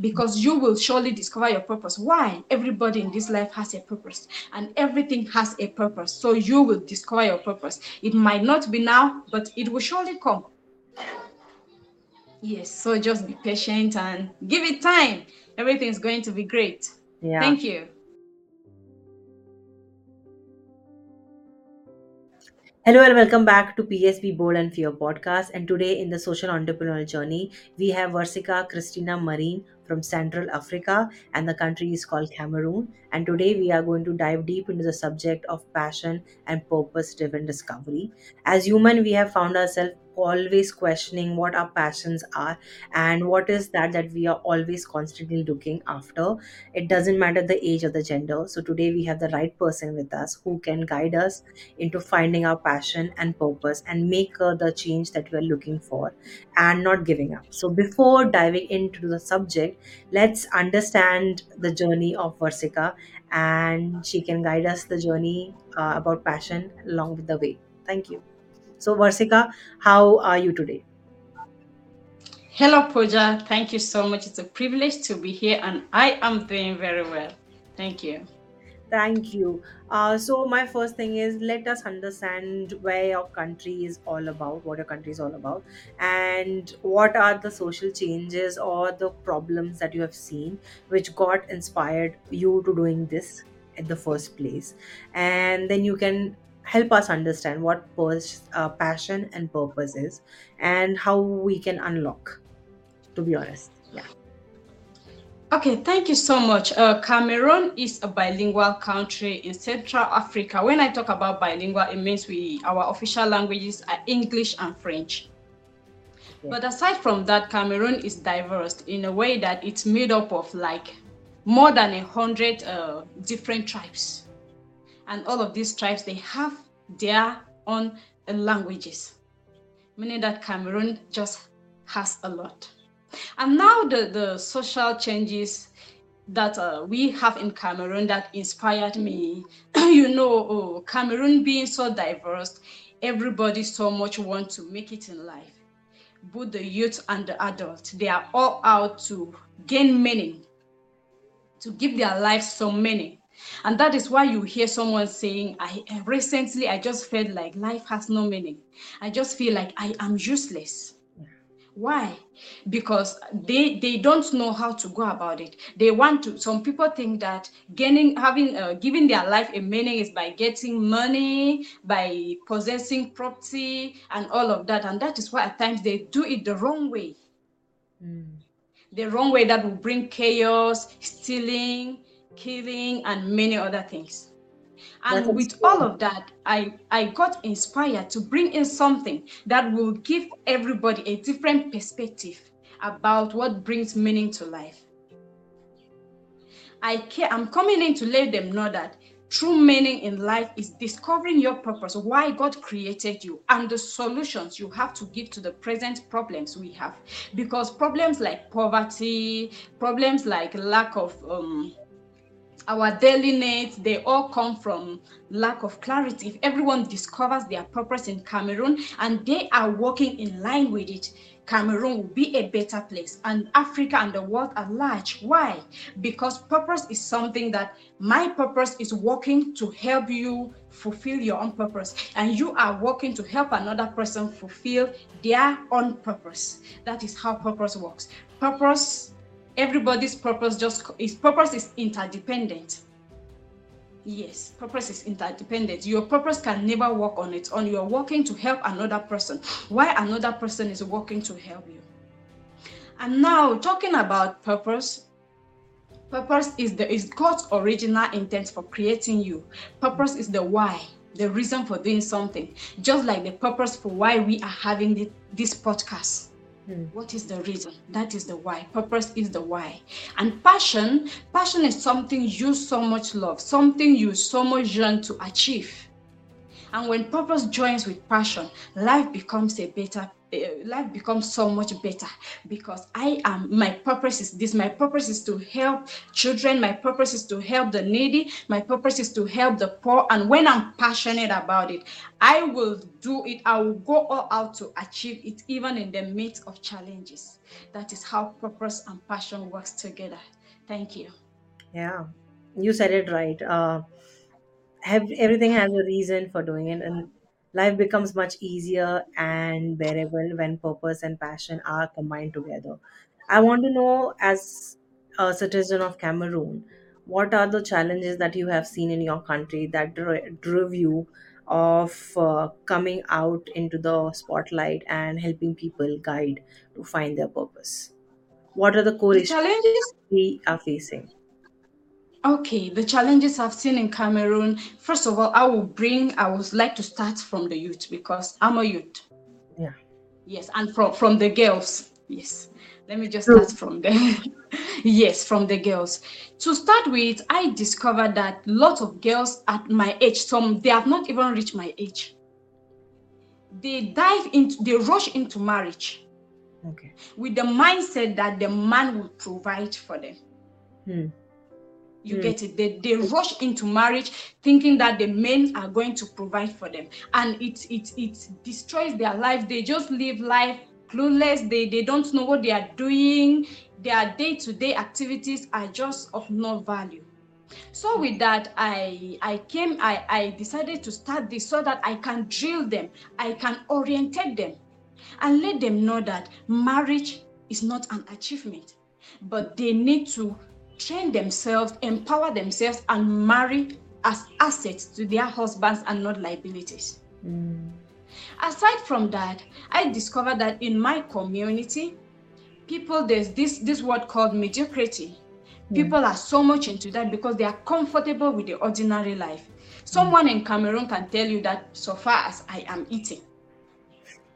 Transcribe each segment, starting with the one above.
because you will surely discover your purpose. Why? Everybody in this life has a purpose and everything has a purpose. So you will discover your purpose. It might not be now, but it will surely come. Yes, so just be patient and give it time. Everything is going to be great. Yeah. Thank you. Hello and welcome back to PSB Bold and Fear podcast. And today in the social entrepreneurial journey, we have Verseka Christina Marine from Central Africa, and the country is called Cameroon. And today we are going to dive deep into the subject of passion and purpose driven discovery. As human, we have found ourselves always questioning what our passions are and what is that that we are always constantly looking after. It doesn't matter the age or the gender. So today we have the right person with us who can guide us into finding our passion and purpose and make uh, the change that we are looking for and not giving up. So before diving into the subject let's understand the journey of verseka and she can guide us the journey uh, about passion along with the way. Thank you so, Verseka, how are you today? Hello, Pooja. Thank you so much. It's a privilege to be here, and I am doing very well. Thank you. Thank you. Uh, so, my first thing is let us understand where your country is all about, what your country is all about, and what are the social changes or the problems that you have seen which got inspired you to doing this in the first place. And then you can help us understand what pers- uh, passion and purpose is and how we can unlock to be honest yeah Okay, thank you so much. Uh, Cameroon is a bilingual country in Central Africa. When I talk about bilingual, it means we our official languages are English and French. Yeah. But aside from that, Cameroon is diverse in a way that it's made up of like more than a hundred uh, different tribes and all of these tribes they have their own languages. Meaning that cameroon just has a lot. And now the the social changes that uh, we have in cameroon that inspired me. You know oh, cameroon being so diverse everybody so much want to make it in life. Both the youth and the adults they are all out to gain meaning to give their lives some meaning and that is why you hear someone saying, I recently I just felt like life has no meaning. I just feel like I am useless. Why? Because they they don't know how to go about it. They want to. Some people think that gaining, having, uh, giving their life a meaning is by getting money, by possessing property, and all of that. And that is why at times they do it the wrong way. Mm. The wrong way that will bring chaos, stealing, killing, and many other things. And with all of that, I, I got inspired to bring in something that will give everybody a different perspective about what brings meaning to life. I care, I'm coming in to let them know that true meaning in life is discovering your purpose, why God created you, and the solutions you have to give to the present problems we have. Because problems like poverty, problems like lack of um, our daily needs, they all come from lack of clarity. If everyone discovers their purpose in Cameroon and they are working in line with it, Cameroon will be a better place and Africa and the world at large. Why? Because purpose is something that my purpose is working to help you fulfill your own purpose, and you are working to help another person fulfill their own purpose. That is how purpose works. Purpose everybody's purpose just his purpose is interdependent. Yes purpose is interdependent. Your purpose can never work on its own. You're working to help another person. Why another person is working to help you? And now talking about purpose purpose is the is god's original intent for creating you. Purpose is the why the reason for doing something. Just like the purpose for why we are having this podcast Hmm. What is the reason? That is the why. Purpose is the why. And passion, passion is something you so much love, something you so much yearn to achieve. And when purpose joins with passion, life becomes a better life becomes so much better because I am my purpose is this. My purpose is to help children. My purpose is to help the needy. My purpose is to help the poor. And when I'm passionate about it, I will do it. I will go all out to achieve it, even in the midst of challenges. That is how purpose and passion works together. Thank you. Yeah, you said it right. Uh, have everything has a reason for doing it, and life becomes much easier and bearable when purpose and passion are combined together. I want to know, as a citizen of Cameroon, what are the challenges that you have seen in your country that dri- drove you of uh, coming out into the spotlight and helping people guide to find their purpose? What are the core The issues challenges we are facing? Okay, the challenges I've seen in Cameroon. First of all, I will bring, I would like to start from the youth because I'm a youth. Yeah. Yes, and from from the girls. Yes. Let me just start from them. yes, from the girls. To start with, I discovered that lots of girls at my age, some they have not even reached my age. They dive into they rush into marriage Okay. with the mindset that the man will provide for them. Hmm. You Hmm. get it? They, they rush into marriage thinking that the men are going to provide for them. And it it it destroys their life. They just live life clueless. They they don't know what they are doing. Their day-to-day activities are just of no value. So with that, I I came, I, I decided to start this so that I can drill them, I can orientate them, and let them know that marriage is not an achievement, but they need to train themselves, empower themselves, and marry as assets to their husbands and not liabilities. Hmm. Aside from that, I discovered that in my community, people there's this this word called mediocrity. Hmm. People are so much into that because they are comfortable with the ordinary life. Someone in Cameroon can tell you that so far as I am eating,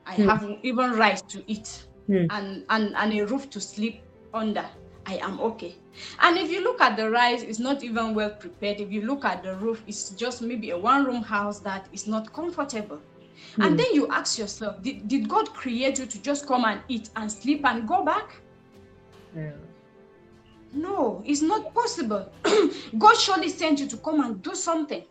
I Hmm. have even rice to eat Hmm. and, and, and a roof to sleep under. I am okay. And if you look at the rice, it's not even well prepared. If you look at the roof, it's just maybe a one room house that is not comfortable. Hmm. And then you ask yourself, did, did God create you to just come and eat and sleep and go back? Yeah. No, it's not possible. God surely sent you to come and do something.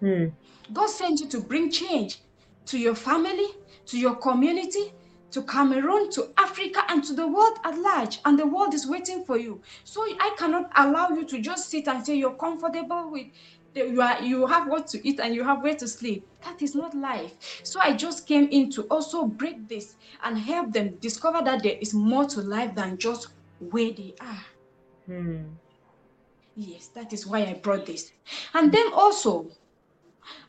Hmm. God sent you to bring change to your family, to your community, to Cameroon, to Africa, and to the world at large. And the world is waiting for you. So I cannot allow you to just sit and say you're comfortable with you are you have what to eat and you have where to sleep. That is not life. So I just came in to also break this and help them discover that there is more to life than just where they are. Hmm. Yes, that is why I brought this. And then also,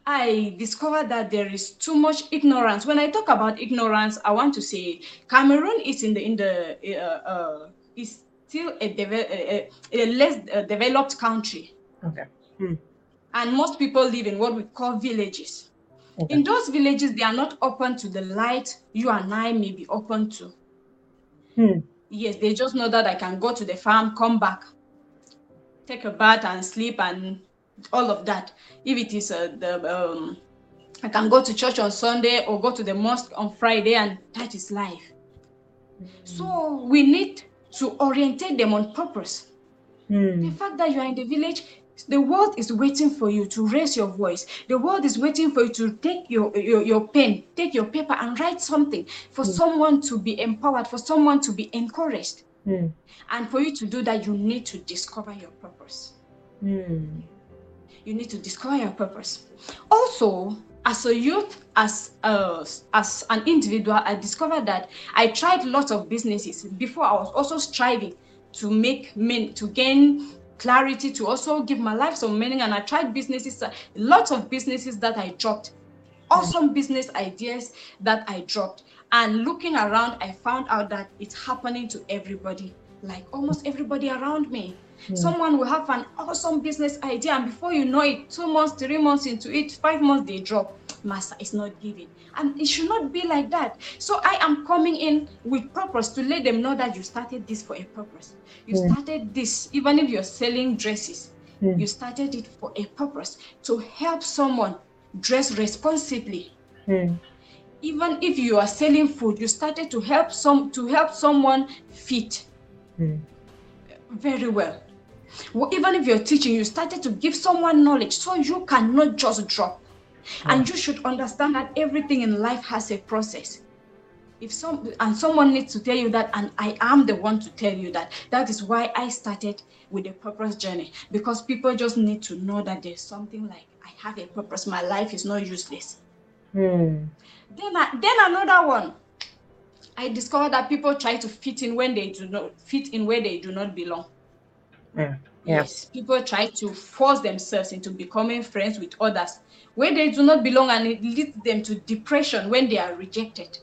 I discovered that there is too much ignorance. When I talk about ignorance, I want to say Cameroon is in the in the uh, uh, is still a, deve- a, a, a less uh, developed country, Okay. and most people live in what we call villages. Okay. In those villages, they are not open to the light you and I may be open to. Hmm. Yes, they just know that I can go to the farm, come back, take a bath and sleep and all of that. If it is uh, the um, I can go to church on Sunday or go to the mosque on Friday, and that is life. So we need to orientate them on purpose. The Hmm. fact that you are in the village, the world is waiting for you to raise your voice. The world is waiting for you to take your, your, your pen, take your paper, and write something for Hmm. someone to be empowered, for someone to be encouraged. Hmm. And for you to do that, you need to discover your purpose. Hmm. You need to discover your purpose. Also, as a youth, as a, as an individual, I discovered that I tried lots of businesses before. I was also striving to make men to gain clarity, to also give my life some meaning. And I tried businesses, uh, lots of businesses that I dropped, awesome business ideas that I dropped. And looking around, I found out that it's happening to everybody, like almost everybody around me. Hmm. Someone will have an awesome business idea, and before you know it, two months, three months into it, five months, they drop. Master is not giving. And it should not be like that. So I am coming in with purpose to let them know that you started this for a purpose. You Hmm. started this, even if you're selling dresses, Hmm. you started it for a purpose to help someone dress responsibly. Even if you are selling food you started to help some to help someone fit very Well, even if you're teaching you started to give someone knowledge so you cannot just drop. And you should understand that everything in life has a process. If some and someone needs to tell you that and i am the one to tell you that that is why i started with a purpose journey. Because people just need to know that there's something like i have a purpose my life is not useless. Hmm. then I, then another one. I discovered that people try to fit in when they do not fit in where they do not belong Yeah. Yeah. Yes, people try to force themselves into becoming friends with others where they do not belong, and it leads them to depression when they are rejected.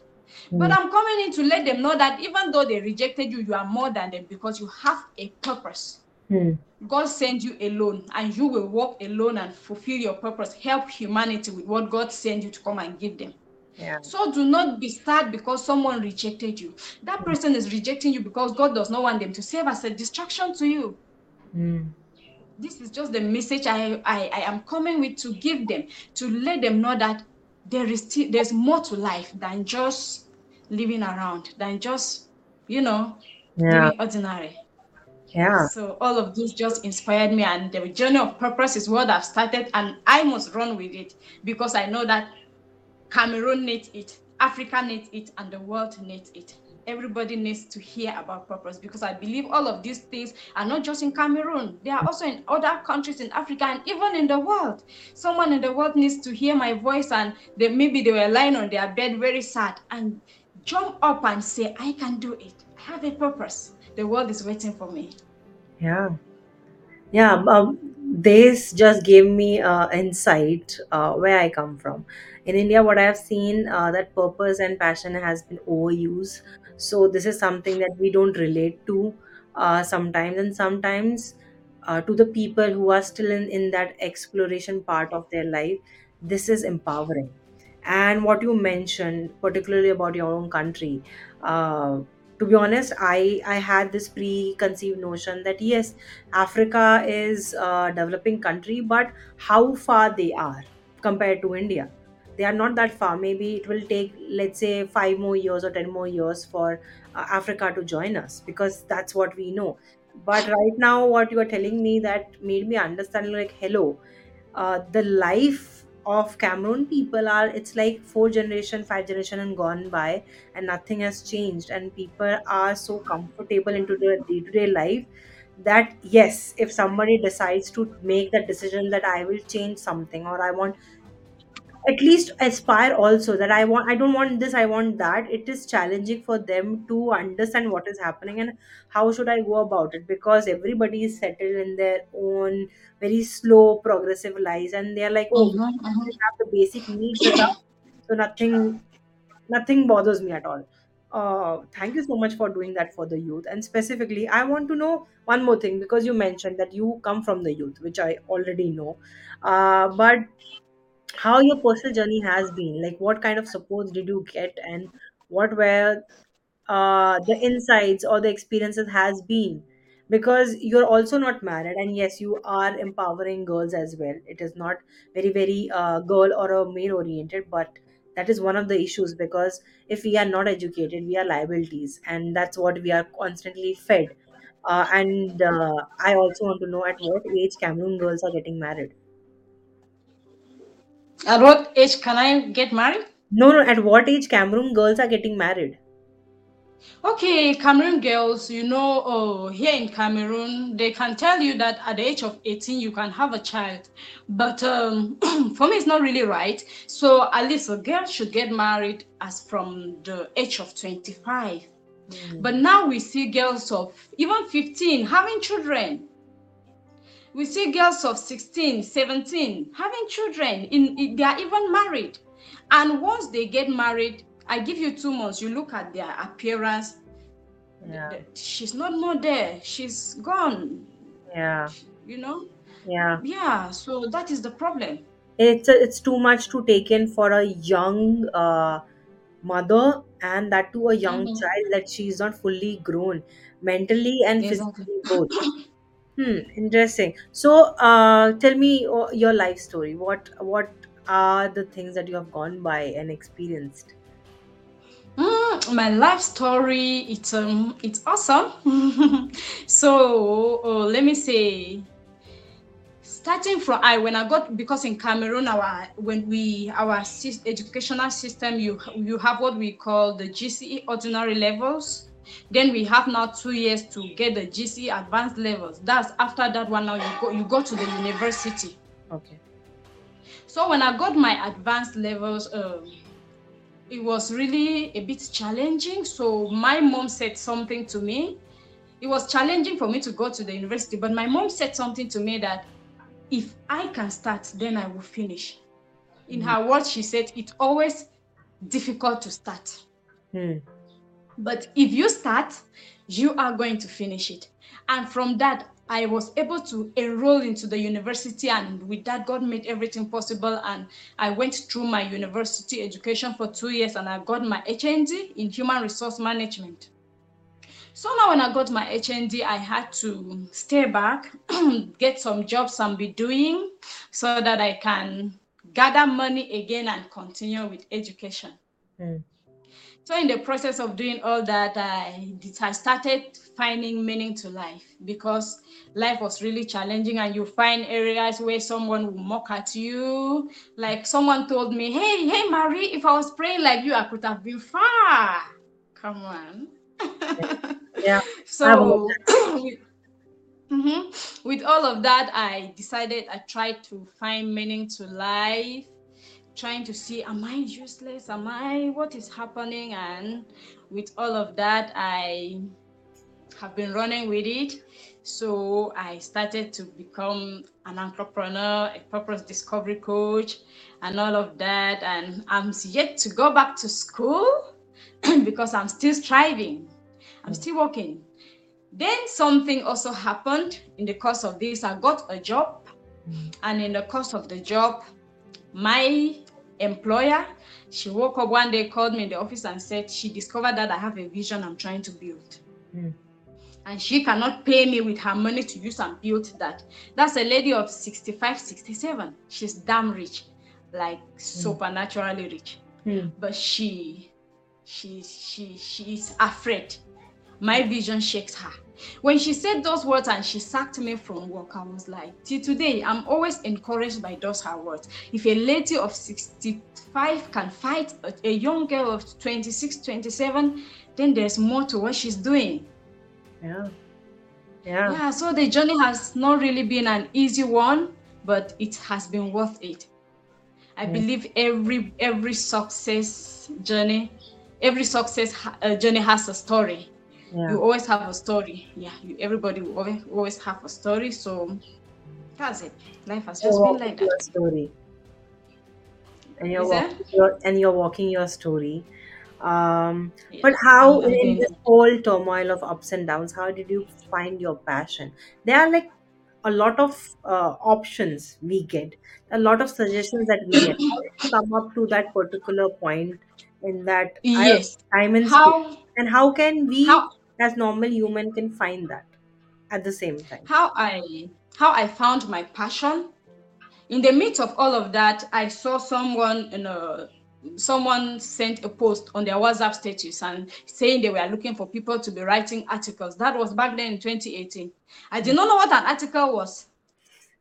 But Hmm. I'm coming in to let them know that even though they rejected you, you are more than them because you have a purpose. Hmm. God sent you alone, and you will walk alone and fulfill your purpose, help humanity with what God sent you to come and give them. Yeah. So do not be sad because someone rejected you. That person is rejecting you because God does not want them to serve as a distraction to you Hmm. this is just the message I, I i am coming with to give them to let them know that there is still there's more to life than just living around than just you know Yeah. living ordinary Yeah. so all of this just inspired me and the journey of purpose is what i've started and i must run with it because i know that cameroon needs it africa needs it and the world needs it everybody needs to hear about purpose because I believe all of these things are not just in Cameroon, they are also in other countries in Africa and even in the world. Someone in the world needs to hear my voice and they maybe they were lying on their bed very sad and jump up and say, I can do it. I have a purpose. The world is waiting for me. Yeah. Yeah, um, this just gave me uh, insight uh, where I come from. In India, what I have seen uh, that purpose and passion has been overused. So this is something that we don't relate to uh, sometimes, and sometimes uh, to the people who are still in, in that exploration part of their life, this is empowering. And what you mentioned, particularly about your own country, uh, to be honest, I I had this preconceived notion that yes Africa is a developing country, but how far they are compared to India? They are not that far. Maybe it will take, let's say, five more years or 10 more years for uh, Africa to join us because that's what we know. But right now, what you are telling me that made me understand like, hello, uh, the life of Cameroon people are it's like four generation, five generation and gone by, and nothing has changed, and people are so comfortable into their day to day life that yes, if somebody decides to make that decision that I will change something or I want at least aspire also that i want i don't want this i want that. It is challenging for them to understand what is happening and how should i go about it because everybody is settled in their own very slow progressive lives and they're like oh Mhm, mhm. have the basic needs with us so nothing nothing bothers me at all. Uh, thank you so much for doing that for the youth and specifically i want to know one more thing because you mentioned that you come from the youth which i already know. Uh, but how your personal journey has been like what kind of supports did you get and what were uh, the insights or the experiences has been? Because you're also not married and yes you are empowering girls as well. It is not very very uh, girl or a male oriented but that is one of the issues because if we are not educated we are liabilities and that's what we are constantly fed. Uh, and uh, i also want to know at what age cameroon girls are getting married At what age can I get married? no no at what age cameroon girls are getting married Okay, Cameroon girls, you know, oh, here in Cameroon, they can tell you that at the age of 18, you can have a child. But um, for me, it's not really right. So at least a girl should get married as from the age of 25. But Hmm. now we see girls of even 15 having children. We see girls of 16, 17 having children. In, in- they are even married. And once they get married, I give you two months, you look at their appearance, yeah. She's not more there she's gone. Yeah. You know? Yeah. Yeah so that is the problem. It's it's too much to take in for a young uh, mother and that to a young Mhm. child that she's not fully grown mentally and exactly. physically both hmm interesting. So uh tell me uh, your life story. What what are the things that you have gone by and experienced? My life story it's um it's awesome. So uh, let me say starting from i when i got because in cameroon our when we our educational system you you have what we call the gce ordinary levels then we have now two years to get the GCE advanced levels that's after that one now you go you go to the university Okay. so when I got my advanced levels, um, it was really a bit challenging. So my mom said something to me. It was challenging for me to go to the university, but my mom said something to me that if I can start, then I will finish. In her words, she said it's always difficult to start. Hmm. But if you start, you are going to finish it. And from that, I was able to enroll into the university, and with that, God made everything possible. And I went through my university education for two years, and I got my HND in human resource management. So now, when I got my HND, I had to stay back, get some jobs I'm be doing, so that I can gather money again and continue with education. Hmm. So in the process of doing all that, I, I started finding meaning to life because life was really challenging and you find areas where someone will mock at you. Like someone told me, hey, hey, Marie, if I was praying like you, I could have been far. Come on. Yeah. So with, Mhm. with all of that, I decided I tried to find meaning to life trying to see am i useless? Am i what is happening? And with all of that i have been running with it. So i started to become an entrepreneur a purpose discovery coach and all of that. And i'm yet to go back to school because i'm still striving. I'm still working. Then something also happened in the course of this. I got a job. Mm-hmm. And in the course of the job my employer. She woke up one day called me in the office and said she discovered that i have a vision i'm trying to build. Mm. and she cannot pay me with her money to use and build that. That's a lady of 65 67 she's damn rich like supernaturally rich. Hmm. but she she she she's afraid. My vision shakes her when she said those words and she sacked me from work i was like till today i'm always encouraged by those her words if a lady of 65 can fight a, young girl of 26 27 then there's more to what she's doing Yeah. Yeah. yeah so the journey has not really been an easy one but it has been worth it i Yeah. believe every every success journey every success uh, journey has a story Yeah. you always have a story yeah you, everybody will always, always have a story so that's it life has You're just been like that story. And you're walking your and you're walking your story. Um, Yeah, but how in this whole turmoil of ups and downs, how did you find your passion? There are like a lot of uh, options we get, a lot of suggestions that we get. How come up to that particular point in that yes time and space? how And how can we, how as normal human, can find that at the same time? how i how i found my passion? In the midst of all of that i saw someone you know someone sent a post on their whatsapp status and saying they were looking for people to be writing articles. That was back then in 2018 i did not know what an article was.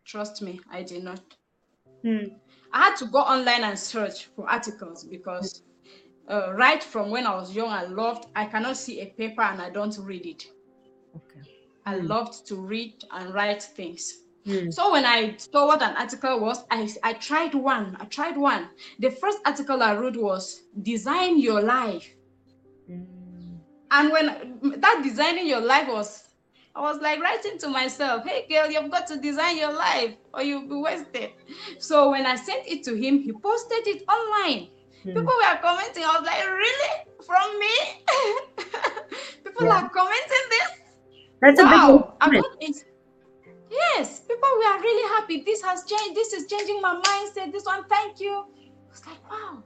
Trust me i did not. Hmm. i had to go online and search for articles because uh, right from when i was young i loved i cannot see a paper and i don't read it Okay. i Hmm. loved to read and write things Hmm. so when I saw what an article was, I, I tried one. I tried one. The first article I wrote was design your life. Hmm. And when that designing your life was, I was like writing to myself, hey girl, you've got to design your life or you'll be wasted. So when I sent it to him, he posted it online. People were commenting. I was like, really? From me? People Yeah. are commenting this? That's a big wow, achievement. Yes, people were really happy. This has changed. This is changing my mindset. This one, thank you. I was like, wow.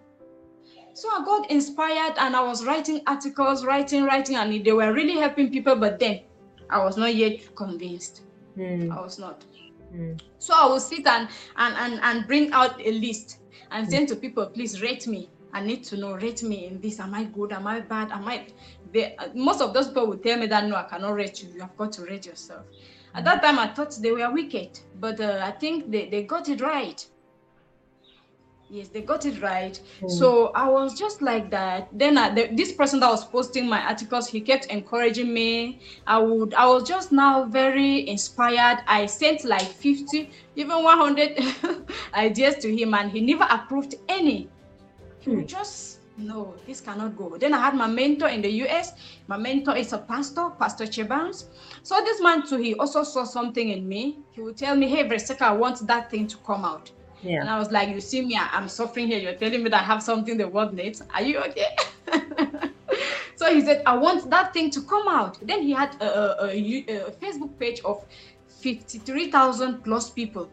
So I got inspired and I was writing articles, writing, writing, and they were really helping people. But then I was not yet convinced. Hmm. I was not. Hmm. So I will sit and and and, and bring out a list and send to people, please rate me. I need to know, rate me in this. Am I good? Am I bad? Am I? They, most of those people will tell me that no, I cannot rate you. You have got to rate yourself. At that time, I thought they were wicked, but uh, I think they, they got it right. Yes, they got it right. Mm. So I was just like that. Then I, the, this person that was posting my articles, he kept encouraging me. I would, I was just now very inspired. I sent like 50, even 100 ideas to him, and he never approved any. He would just no, this cannot go. Then I had my mentor in the US. My mentor is a pastor, Pastor Chebans. So this man too, he also saw something in me. He would tell me, Hey, Verseka, I want that thing to come out. Yeah. And I was like, You see me, I'm suffering here. You're telling me that I have something the world needs. Are you okay? so he said, I want that thing to come out. Then he had a, a, a a Facebook page of 53,000 plus people.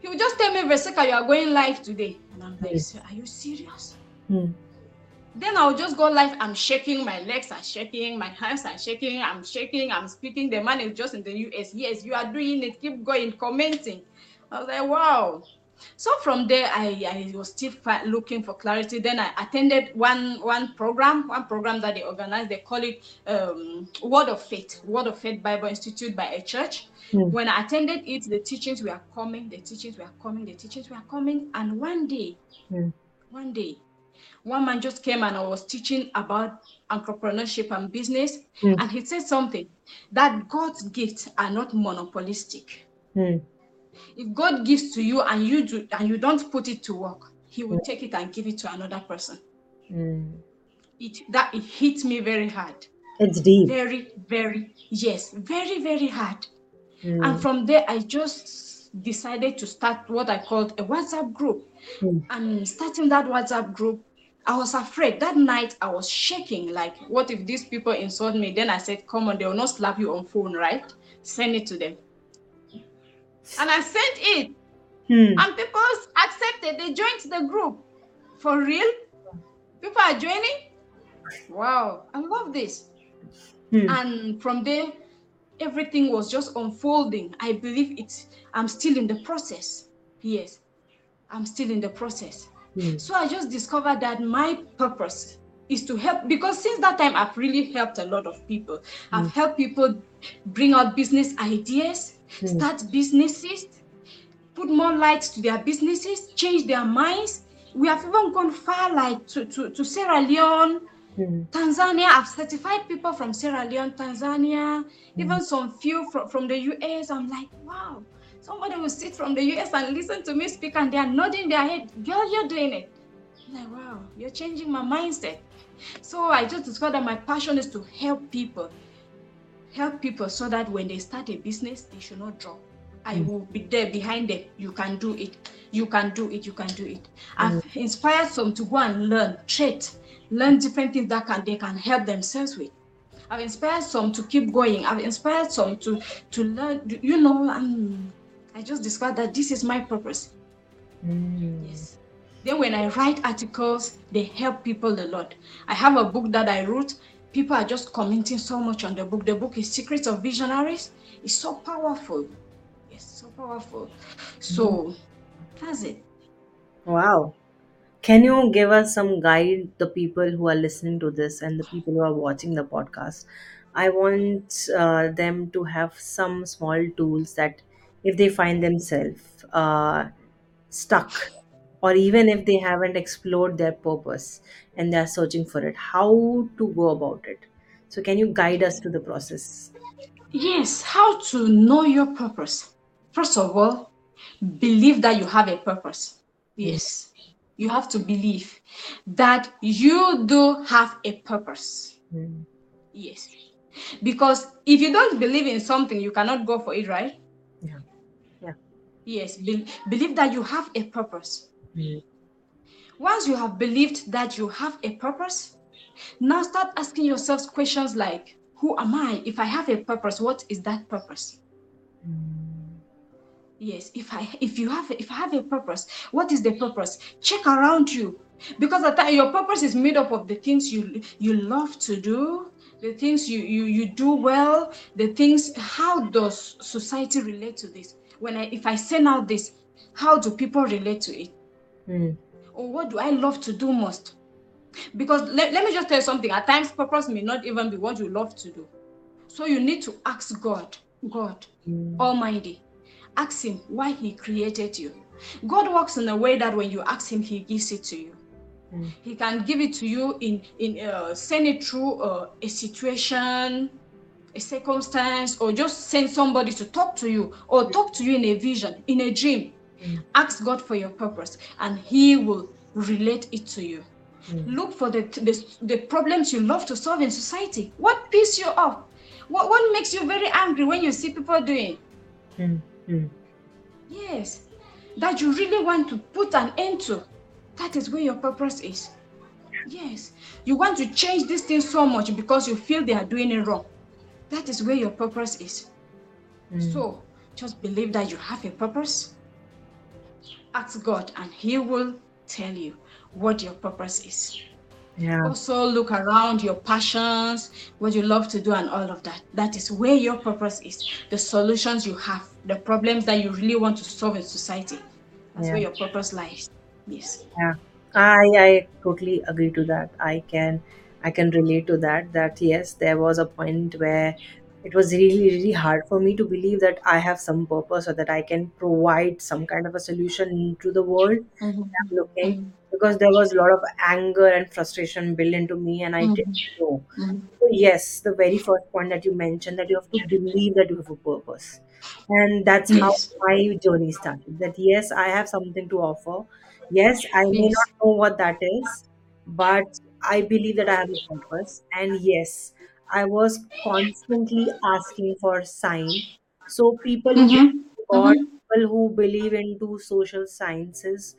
He would just tell me, Verseka, you are going live today. And I'm like, Yes. Are you serious? Mm. Then I'll just go live. I'm shaking, my legs are shaking, my hands are shaking, I'm shaking, I'm speaking. The man is just in the US. Yes, you are doing it. Keep going, commenting. I was like, wow. So from there, I, I was still looking for clarity. Then I attended one one program, one program that they organized. They call it um, Word of Faith, Word of Faith Bible Institute by a church. Hmm. When I attended it, the teachings were coming, the teachings were coming, the teachings were coming. And one day, Hmm. one day, one man just came and I was teaching about entrepreneurship and business, Hmm. and he said something that God's gifts are not monopolistic. Mm. If God gives to you and you do and you don't put it to work, He will take it and give it to another person. Mm. It that it hit me very hard, It's deep. very, very yes, very, very hard. Mm. And from there, I just decided to start what I called a WhatsApp group. Hmm. And starting that WhatsApp group, I was afraid. That night, I was shaking. Like, what if these people insult me? Then I said, Come on, they will not slap you on phone, right? Send it to them. And I sent it, Mm. and people accepted. They joined the group. For real? People are joining? Wow, I love this. Mm. and from there everything was just unfolding i believe it's i'm still in the process yes i'm still in the process Mm. so i just discovered that my purpose is to help because since that time i've really helped a lot of people i've helped people bring out business ideas Mm. start businesses put more light to their businesses change their minds we have even gone far like to, to, to sierra leone Mm. Tanzania, I've certified people from Sierra Leone, Tanzania, even some few from, from the US. I'm like, wow, somebody will sit from the US and listen to me speak and they're nodding their head. Girl, you're doing it. I'm like, wow, you're changing my mindset. So I just discovered that my passion is to help people. Help people so that when they start a business, they should not drop. I Mm. will be there behind them. You can do it. You can do it. You can do it. I've inspired some to go and learn, trade, learn different things that can they can help themselves with. I've inspired some to keep going. I've inspired some to to learn. You know, um, I just discovered that this is my purpose. Mm. Yes. Then when I write articles, they help people a lot. I have a book that I wrote. People are just commenting so much on the book. The book is Secrets of Visionaries. It's so powerful. It's so powerful. So that's it. Wow. Can you give us some guide the people who are listening to this and the people who are watching the podcast? I want uh, them to have some small tools that if they find themselves uh, stuck or even if they haven't explored their purpose and they're searching for it, how to go about it. So, can you guide us to the process? Yes, how to know your purpose. First of all, believe that you have a purpose. Yes, you have to believe that you do have a purpose. Mm. Yes, because if you don't believe in something, you cannot go for it, right? Yeah. Yeah. Yes, be- believe that you have a purpose. Mm. Once you have believed that you have a purpose, now start asking yourselves questions like, Who am I? If I have a purpose, what is that purpose? Mm. Yes, if I if you have if I have a purpose, what is the purpose? Check around you. Because at time, your purpose is made up of the things you you love to do, the things you you you do well, the things how does society relate to this? When I if I send out this, how do people relate to it? Mm. or what do I love to do most? Because let, let me just tell you something. At times, purpose may not even be what you love to do. So you need to ask God, God, mm. Almighty, ask Him why He created you. God works in a way that when you ask Him, He gives it to you. Mm. He can give it to you in in uh, send it through uh, a situation, a circumstance, or just send somebody to talk to you, or talk to you in a vision, in a dream. Mm. Ask God for your purpose, and He will relate it to you. Mm. Look for the, the, the problems you love to solve in society. What pisses you off? What what makes you very angry when you see people doing? Mm. Mm. Yes, that you really want to put an end to. That is where your purpose is. Yes, you want to change this thing so much because you feel they are doing it wrong. That is where your purpose is. Mm. So just believe that you have a purpose. Ask God, and He will tell you what your purpose is. Yeah. Also, look around your passions, what you love to do, and all of that. That is where your purpose is. The solutions you have, the problems that you really want to solve in society. That's yeah. where your purpose lies. Yes. Yeah. I I totally agree to that. I can I can relate to that. That yes, there was a point where it was really really hard for me to believe that I have some purpose or that I can provide some kind of a solution to the world. Mm-hmm. I'm looking mm-hmm. because there was a lot of anger and frustration built into me, and I mm-hmm. didn't know. Mm-hmm. So yes, the very first point that you mentioned that you have to believe that you have a purpose, and that's yes. how my journey started. That yes, I have something to offer Yes, I may Yes. not know what that is, but I believe that I have a purpose. And yes, I was constantly asking for sign. So people who believe Mm-hmm. in God, Mm-hmm. people who believe into social sciences,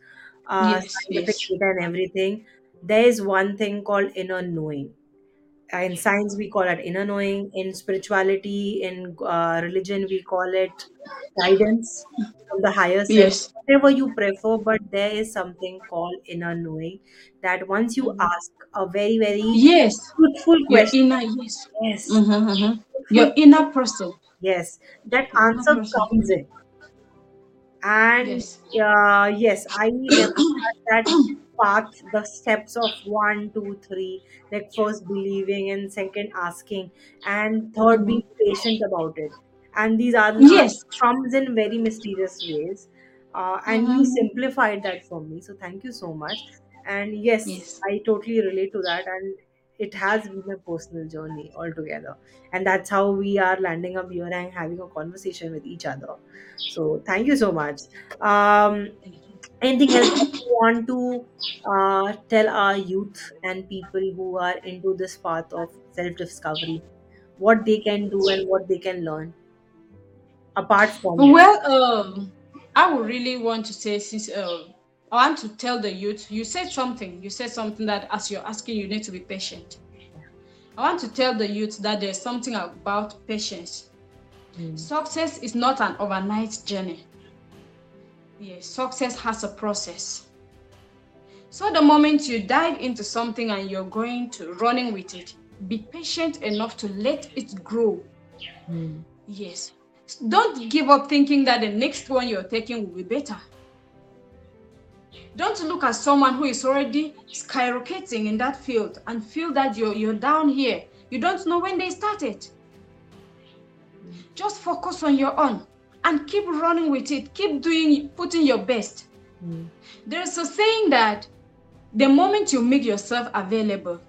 uh, Yes. scientific Yes. data and everything, there is one thing called inner knowing in science we call it inner knowing in spirituality in uh, religion we call it guidance from the higher self Yes. whatever you prefer but there is something called inner knowing that once you ask a very very Yes. truthful Your question inner yes. yes Mm-hmm. Mm-hmm. truthful Your inner person. yes that inner answer person. comes in and Yes. uh, yes i that path the steps of one two three like first believing and second asking and third being Mhm. patient about it and these are Yes. answers comes in very mysterious ways uh, and you Mm-hmm. simplified that for me so thank you so much and yes Yes. i totally relate to that and it has been a personal journey altogether and that's how we are landing up here and having a conversation with each other so thank you so much um. Anything else that you want to uh, tell our youth and people who are into this path of self discovery what they can do and what they can learn apart from Well, um, I would really want to say since uh, I want to tell the youth. You said something. You said something that as you're asking, you need to be patient. I want to tell the youth that there's something about patience. Mm, Success is not an overnight journey. Yes, success has a process. So the moment you dive into something and you're going to running with it, be patient enough to let it grow. mm, Yes. Don't give up thinking that the next one you're taking will be better. Don't look at someone who is already skyrocketing in that field and feel that you're you're down here. You don't know when they started. Just focus on your own and keep running with it. Keep doing putting your best. mm, There's a saying that the moment you make yourself available,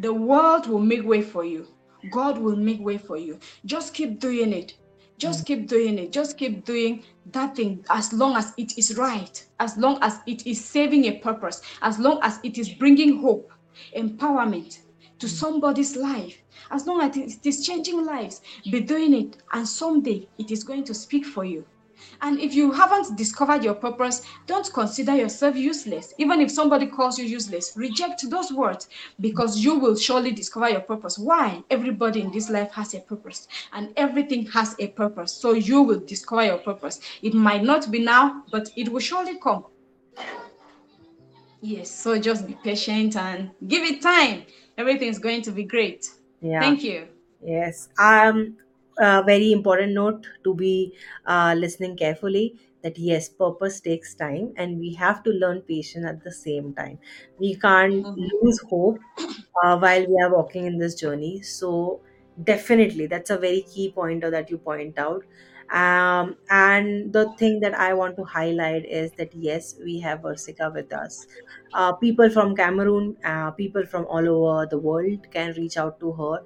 the world will make way for you. God will make way for you. Just keep doing it. Just keep doing it. Just keep doing that thing as long as it is right, as long as it is serving a purpose, as long as it is bringing hope, empowerment to somebody's life, as long as it is changing lives. Be doing it, and someday it is going to speak for you. And if you haven't discovered your purpose, don't consider yourself useless. Even if somebody calls you useless, reject those words because you will surely discover your purpose. Why? Everybody in this life has a purpose and everything has a purpose. So you will discover your purpose. It might not be now, but it will surely come. Yes, so just be patient and give it time. Everything's going to be great. yeah Thank you. Yes. Um, a very important note to be uh, listening carefully that yes purpose takes time and we have to learn patience at the same time we can't Mhm. lose hope uh, while we are walking in this journey so definitely that's a very key pointer that you point out um, and the thing that i want to highlight is that yes we have verseka with us. Uh, people from cameroon uh, people from all over the world can reach out to her.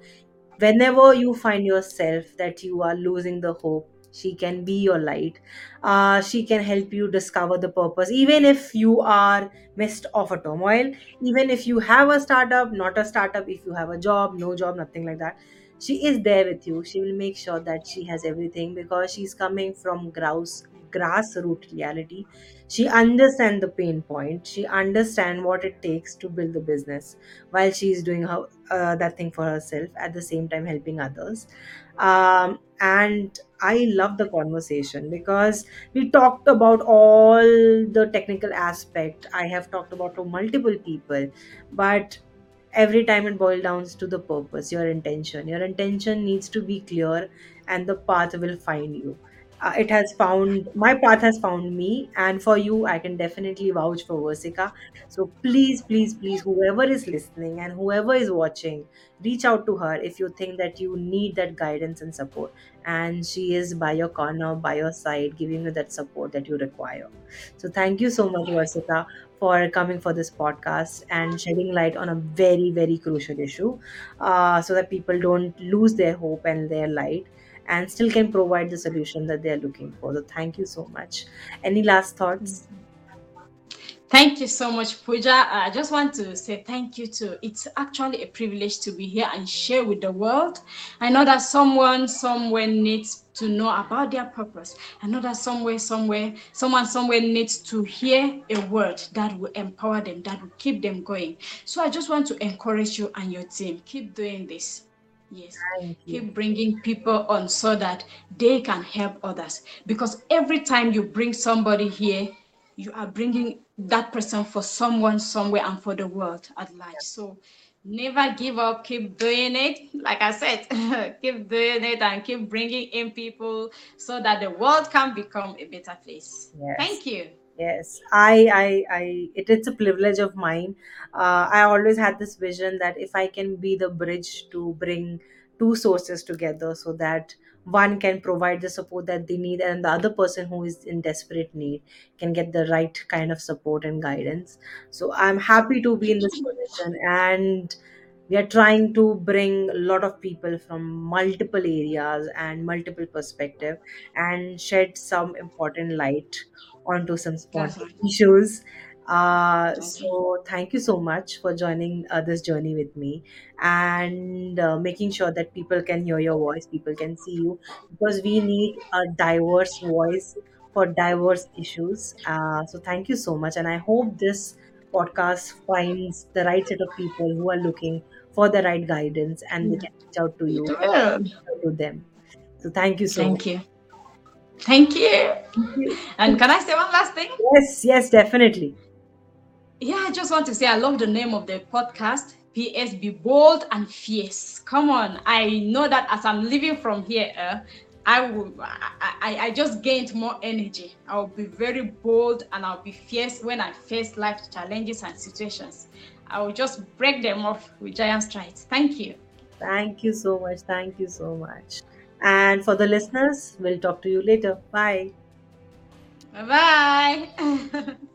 Whenever you find yourself that you are losing the hope she can be your light. Uh, she can help you discover the purpose. Even if you are midst of a turmoil even if you have a startup not a startup if you have a job no job nothing like that she is there with you. She will make sure that she has everything because she's coming from grouse grassroots reality. She understands the pain point. She understands what it takes to build the business while she's doing her uh, that thing for herself at the same time helping others. Um, and i love the conversation because we talked about all the technical aspect. I have talked about to multiple people but every time it boils down to the purpose your intention. Your intention needs to be clear and the path will find you. Uh, it has found my path has found me and for you i can definitely vouch for Verseka so please please please whoever is listening and whoever is watching reach out to her if you think that you need that guidance and support. And she is by your corner by your side giving you that support that you require. So thank you so much Verseka for coming for this podcast and shedding light on a very very crucial issue uh, so that people don't lose their hope and their light and still can provide the solution that they're looking for. So thank you so much. Any last thoughts Thank you so much, Pooja. Uh, I just want to say thank you to. It's actually a privilege to be here and share with the world. I know that someone somewhere needs to know about their purpose. I know that somewhere, somewhere, someone somewhere needs to hear a word that will empower them, that will keep them going. So I just want to encourage you and your team. Keep doing this. Yes, keep bringing people on so that they can help others. Because every time you bring somebody here, you are bringing that person for someone somewhere and for the world at large. So never give up, keep doing it. Like I said, keep doing it and keep bringing in people so that the world can become a better place. yes Thank you. Yes, I, I, I, it, it's a privilege of mine. Uh, I always had this vision that if I can be the bridge to bring two sources together so that one can provide the support that they need and the other person who is in desperate need can get the right kind of support and guidance. So I'm happy to be in this position and we are trying to bring a lot of people from multiple areas and multiple perspective and shed some important light onto some important issues uh, so thank you so much for joining uh, this journey with me and uh, making sure that people can hear your voice people can see you because we need a diverse voice for diverse issues uh, so thank you so much and i hope this podcast finds the right set of people who are looking for the right guidance and they can reach out to you and will. reach out to them. So thank you so much. Thank you. Thank you. Thank you. And can I say one last thing? Yes, yes, definitely. Yeah, I just want to say I love the name of the podcast. PS Be Bold and Fierce. Come on. I know that as I'm leaving from here, uh, I will I, I, I just gained more energy. I'll be very bold and I'll be fierce when I face life challenges and situations. I will just break them off with giant strides. Thank you. Thank you so much. Thank you so much. And for the listeners, we'll talk to you later. Bye. Bye bye.